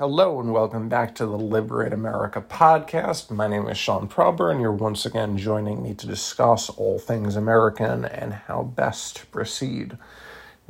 Hello and welcome back to the Liberate America podcast. My name is Sean Prober, and you're once again joining me to discuss all things American and how best to proceed.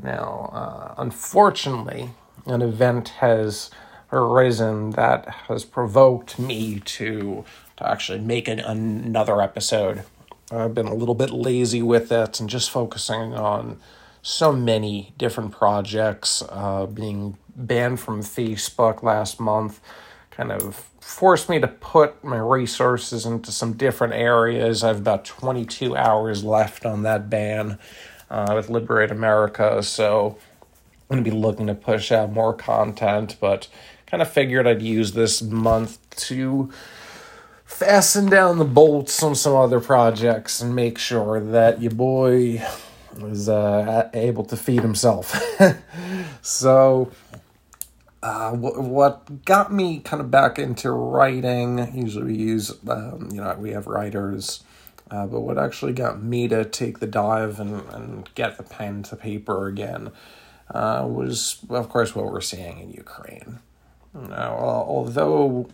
Now, uh, unfortunately, an event has arisen that has provoked me to to actually make an, another episode. I've been a little bit lazy with it and just focusing on so many different projects uh, being banned from Facebook last month kind of forced me to put my resources into some different areas. I have about 22 hours left on that ban uh, with Liberate America, so I'm going to be looking to push out more content, but kind of figured I'd use this month to fasten down the bolts on some other projects and make sure that your boy is uh, able to feed himself. so, uh, w- what got me kind of back into writing, usually we use, um, you know, we have writers, uh, but what actually got me to take the dive and, and get the pen to paper again uh, was, of course, what we're seeing in Ukraine. Now, although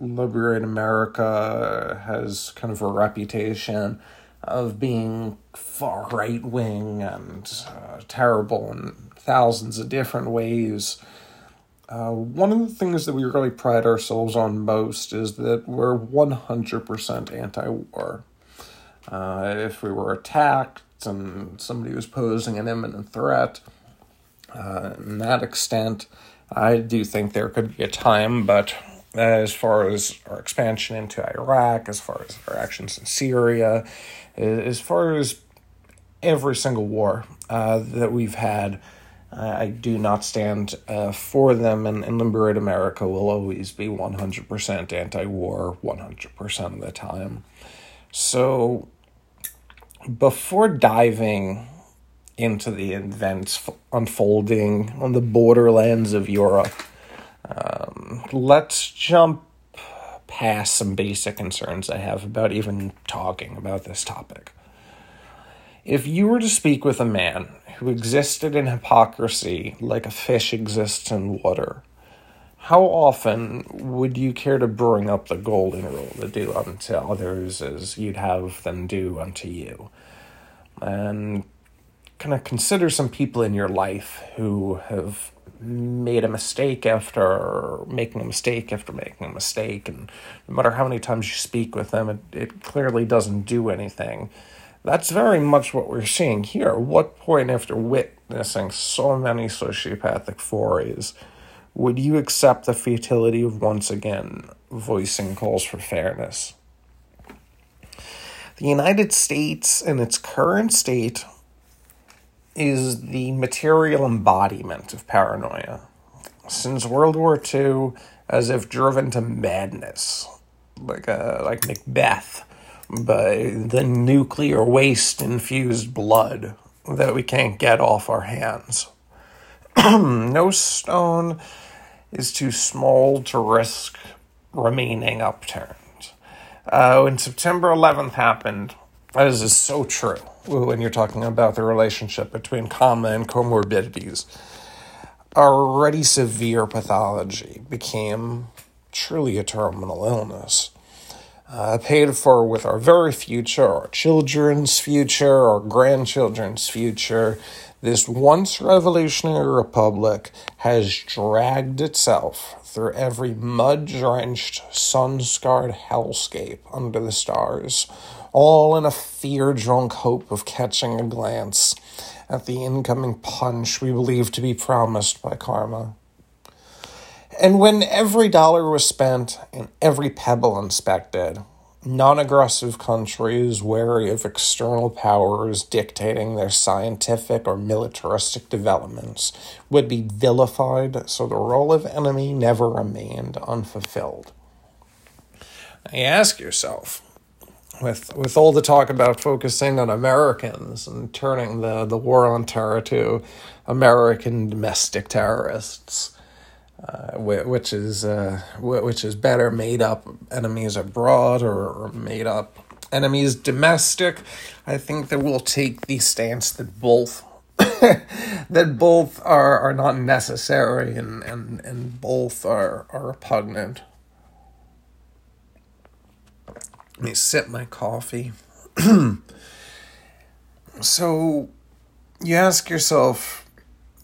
Liberate America has kind of a reputation of being far right wing and uh, terrible in thousands of different ways. Uh, one of the things that we really pride ourselves on most is that we're 100% anti war. Uh, if we were attacked and somebody was posing an imminent threat, uh, in that extent, I do think there could be a time, but as far as our expansion into Iraq, as far as our actions in Syria, as far as every single war uh, that we've had, I do not stand uh, for them, and, and Liberate America will always be 100% anti war 100% of the time. So, before diving into the events unfolding on the borderlands of Europe, um, let's jump past some basic concerns I have about even talking about this topic. If you were to speak with a man who existed in hypocrisy like a fish exists in water, how often would you care to bring up the golden rule to do unto others as you'd have them do unto you? And kind of consider some people in your life who have made a mistake after making a mistake after making a mistake and no matter how many times you speak with them it, it clearly doesn't do anything that's very much what we're seeing here what point after witnessing so many sociopathic forays would you accept the futility of once again voicing calls for fairness the united states in its current state is the material embodiment of paranoia. Since World War II, as if driven to madness, like a, uh, like Macbeth, by the nuclear waste infused blood that we can't get off our hands. no stone is too small to risk remaining upturned. Uh, when September 11th happened, this is so true when you're talking about the relationship between comma and comorbidities. Already severe pathology became truly a terminal illness. Uh, paid for with our very future, our children's future, our grandchildren's future. This once revolutionary republic has dragged itself through every mud drenched, sun scarred hellscape under the stars all in a fear drunk hope of catching a glance at the incoming punch we believe to be promised by karma. And when every dollar was spent and every pebble inspected, non aggressive countries wary of external powers dictating their scientific or militaristic developments would be vilified, so the role of enemy never remained unfulfilled. Now you ask yourself, with with all the talk about focusing on Americans and turning the, the war on terror to American domestic terrorists, uh, which is uh, which is better made up enemies abroad or, made up enemies domestic. I think that we'll take the stance that both that both are, are not necessary and, and, and both are, are repugnant. Let me sip my coffee. so you ask yourself,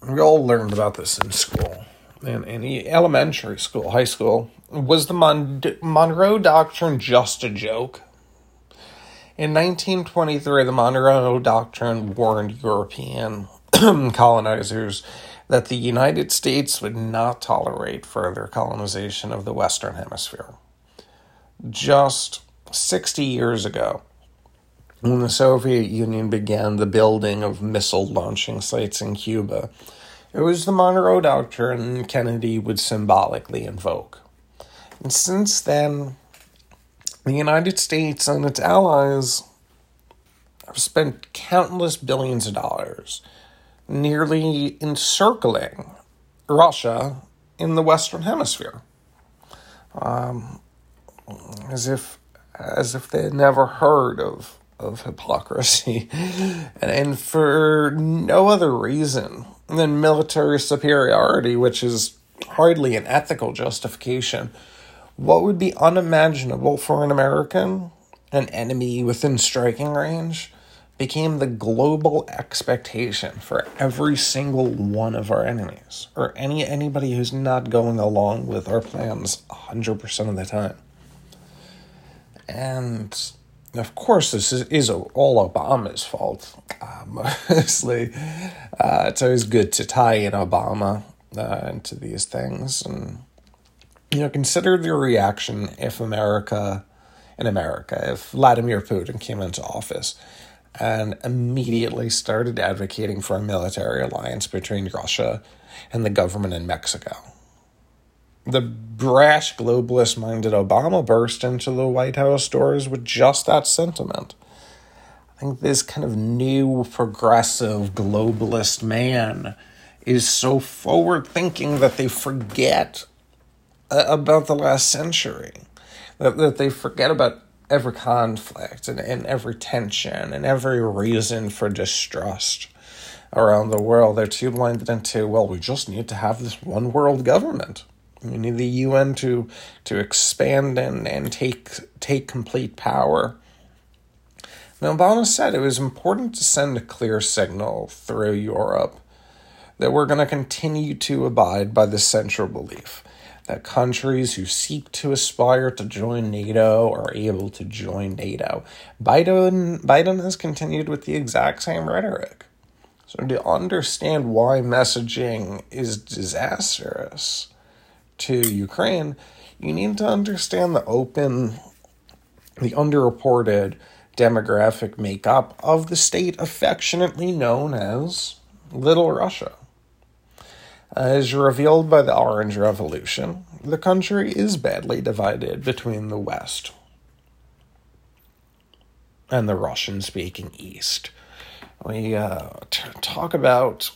we all learned about this in school, in, in elementary school, high school. Was the Mon- Monroe Doctrine just a joke? In 1923, the Monroe Doctrine warned European colonizers that the United States would not tolerate further colonization of the Western Hemisphere. Just 60 years ago, when the Soviet Union began the building of missile launching sites in Cuba, it was the Monroe Doctrine Kennedy would symbolically invoke. And since then, the United States and its allies have spent countless billions of dollars nearly encircling Russia in the Western Hemisphere. Um, as if as if they had never heard of of hypocrisy, and, and for no other reason than military superiority, which is hardly an ethical justification. What would be unimaginable for an American, an enemy within striking range, became the global expectation for every single one of our enemies, or any anybody who's not going along with our plans 100% of the time. And of course, this is, is all Obama's fault. Uh, mostly, uh, it's always good to tie in Obama uh, into these things, and you know, consider the reaction if America, in America, if Vladimir Putin came into office and immediately started advocating for a military alliance between Russia and the government in Mexico the brash globalist minded Obama burst into the White House doors with just that sentiment. I think this kind of new progressive globalist man is so forward thinking that they forget uh, about the last century, that, that they forget about every conflict and, and every tension and every reason for distrust around the world. They're too blinded into, well, we just need to have this one world government. We need the UN to to expand and, and take take complete power. Now, Obama said it was important to send a clear signal through Europe that we're going to continue to abide by the central belief that countries who seek to aspire to join NATO are able to join NATO. Biden Biden has continued with the exact same rhetoric. So to understand why messaging is disastrous, to Ukraine, you need to understand the open, the underreported demographic makeup of the state affectionately known as Little Russia. As revealed by the Orange Revolution, the country is badly divided between the West and the Russian speaking East. We uh, t- talk about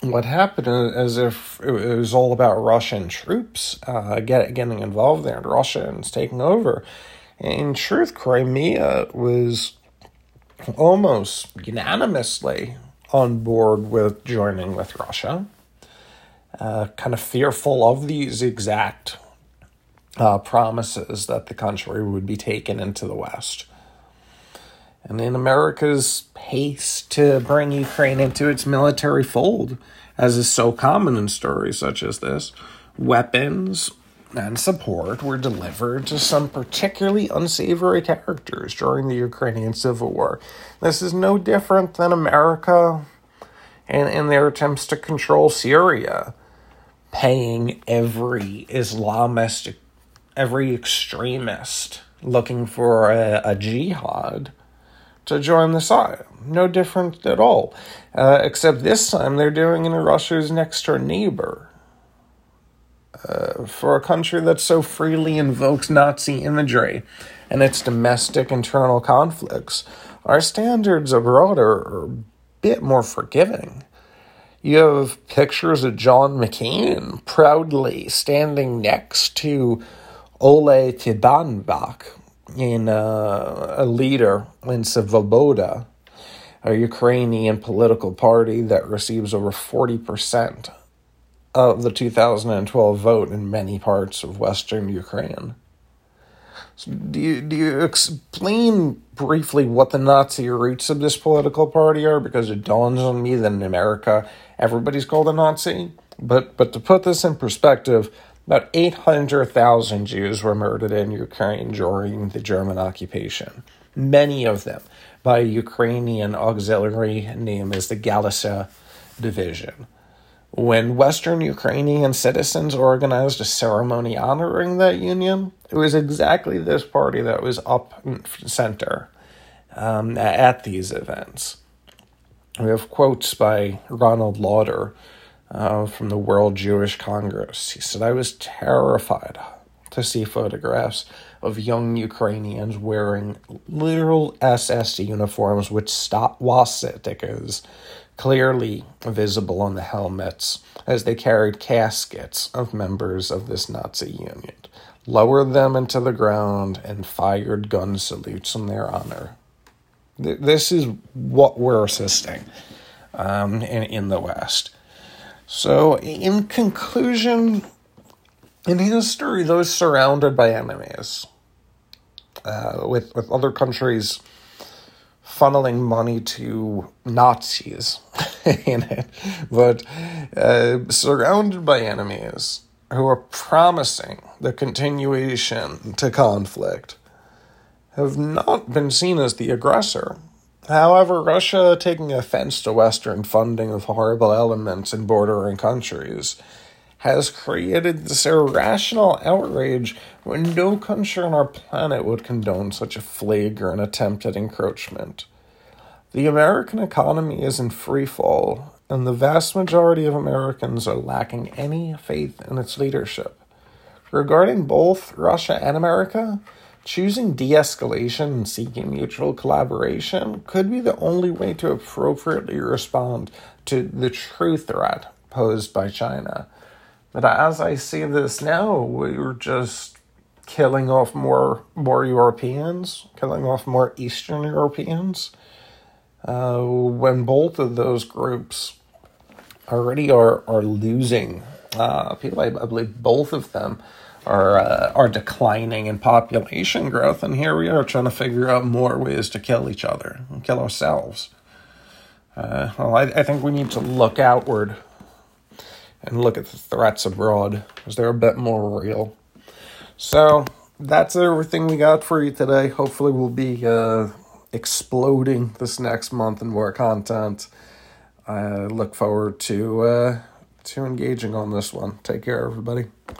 what happened is if it was all about Russian troops uh, get, getting involved there and Russians taking over. In truth, Crimea was almost unanimously on board with joining with Russia, uh, kind of fearful of these exact uh, promises that the country would be taken into the West. And in America's haste to bring Ukraine into its military fold, as is so common in stories such as this, weapons and support were delivered to some particularly unsavory characters during the Ukrainian Civil War. This is no different than America in, in their attempts to control Syria, paying every Islamist, every extremist looking for a, a jihad to join the side. No different at all. Uh, except this time they're doing it in Russia's next door neighbor. Uh, for a country that so freely invokes Nazi imagery and its domestic internal conflicts, our standards abroad are, a bit more forgiving. You have pictures of John McCain proudly standing next to Oleh Tyahnybok, in uh, a leader in Svoboda, a Ukrainian political party that receives over 40% of the 2012 vote in many parts of Western Ukraine. So do you, do you explain briefly what the Nazi roots of this political party are? Because it dawns on me that in America, everybody's called a Nazi. But, but to put this in perspective, about 800,000 Jews were murdered in Ukraine during the German occupation, many of them by a Ukrainian auxiliary named as the Galicia Division. When Western Ukrainian citizens organized a ceremony honoring that union, it was exactly this party that was up center um, at these events. We have quotes by Ronald Lauder uh, from the World Jewish Congress. He said, I was terrified to see photographs of young Ukrainians wearing literal SS uniforms with swastikas clearly visible on the helmets as they carried caskets of members of this Nazi union, lowered them into the ground, and fired gun salutes in their honor. This is what we're assisting um, in, in the West. So, in conclusion, in history, those surrounded by enemies, uh, with, with other countries funneling money to Nazis in it, but uh, surrounded by enemies who are promising the continuation to conflict, have not been seen as the aggressor. However, Russia taking offense to Western funding of horrible elements in bordering countries has created this irrational outrage when no country on our planet would condone such a flagrant attempt at encroachment. The American economy is in free fall, and the vast majority of Americans are lacking any faith in its leadership. Regarding both Russia and America, choosing de escalation and seeking mutual collaboration could be the only way to appropriately respond to the true threat posed by China. But as I see this now, we're just killing off more more Europeans, killing off more Eastern Europeans. Uh, when both of those groups already are are losing uh, people, I, I, believe both of them are uh, are declining in population growth, and here we are trying to figure out more ways to kill each other and kill ourselves. Uh, well, I, I think we need to look outward and look at the threats abroad because they're a bit more real. So that's everything we got for you today. Hopefully, we'll be uh, exploding this next month in more content. I look forward to uh, to engaging on this one. Take care, everybody.